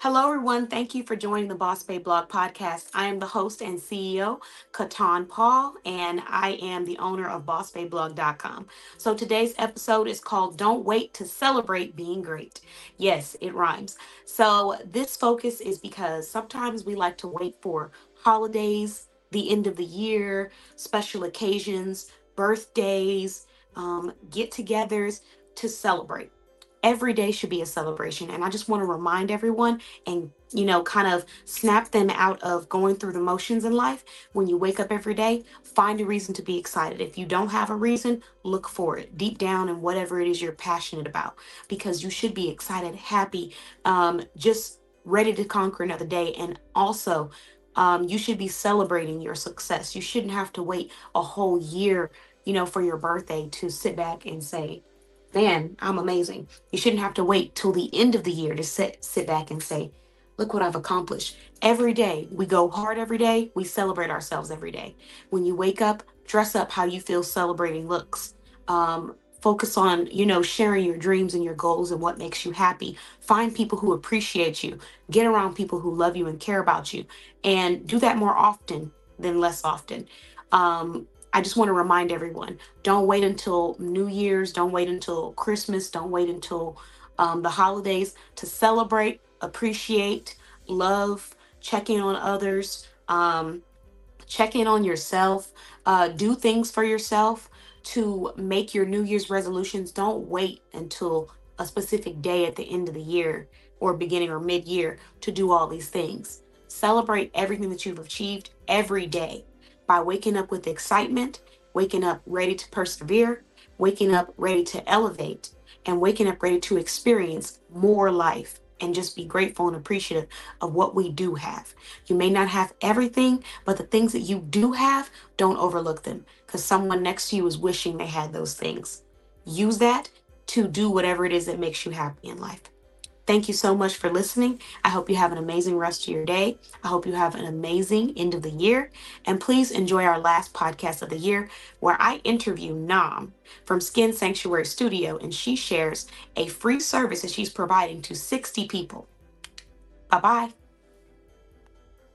Hello, everyone. Thank you for joining the Boss Babe Blog Podcast. I am the host and CEO, KeTohn Paul, and I am the owner of BossBabeBlog.com. So today's episode is called Don't Wait to Celebrate Being Great. Yes, it rhymes. So this focus is because sometimes we like to wait for holidays, the end of the year, special occasions, birthdays, um, get togethers to celebrate every day should be a celebration. And i just want to remind everyone and you know kind of snap them out of going through the motions in life. When you wake up every day find a reason to be excited. If you don't have a reason look for it deep down in whatever it is you're passionate about because you should be excited happy um, just ready to conquer another day. And also um, you should be celebrating your success. You shouldn't have to wait a whole year you know for your birthday to sit back and say man, I'm amazing. You shouldn't have to wait till the end of the year to sit sit back and say, look what I've accomplished. Every day, we go hard every day, we celebrate ourselves every day. When you wake up, dress up how you feel celebrating looks. Um, focus on, you know, sharing your dreams and your goals and what makes you happy. Find people who appreciate you. Get around people who love you and care about you. And do that more often than less often. Um, I just want to remind everyone don't wait until New Year's, don't wait until Christmas, don't wait until um, the holidays to celebrate, appreciate, love, check in on others, um, check in on yourself, uh, do things for yourself to make your New Year's resolutions. Don't wait until a specific day at the end of the year or beginning or mid year to do all these things. Celebrate everything that you've achieved every day by waking up with excitement, waking up ready to persevere, waking up ready to elevate, and waking up ready to experience more life and just be grateful and appreciative of what we do have. You may not have everything, but the things that you do have, don't overlook them because someone next to you is wishing they had those things. Use that to do whatever it is that makes you happy in life. Thank you so much for listening. I hope you have an amazing rest of your day. I hope you have an amazing end of the year. And please enjoy our last podcast of the year where I interview Nam from Skin Sanctuary Studio and she shares a free service that she's providing to 60 people. Bye bye.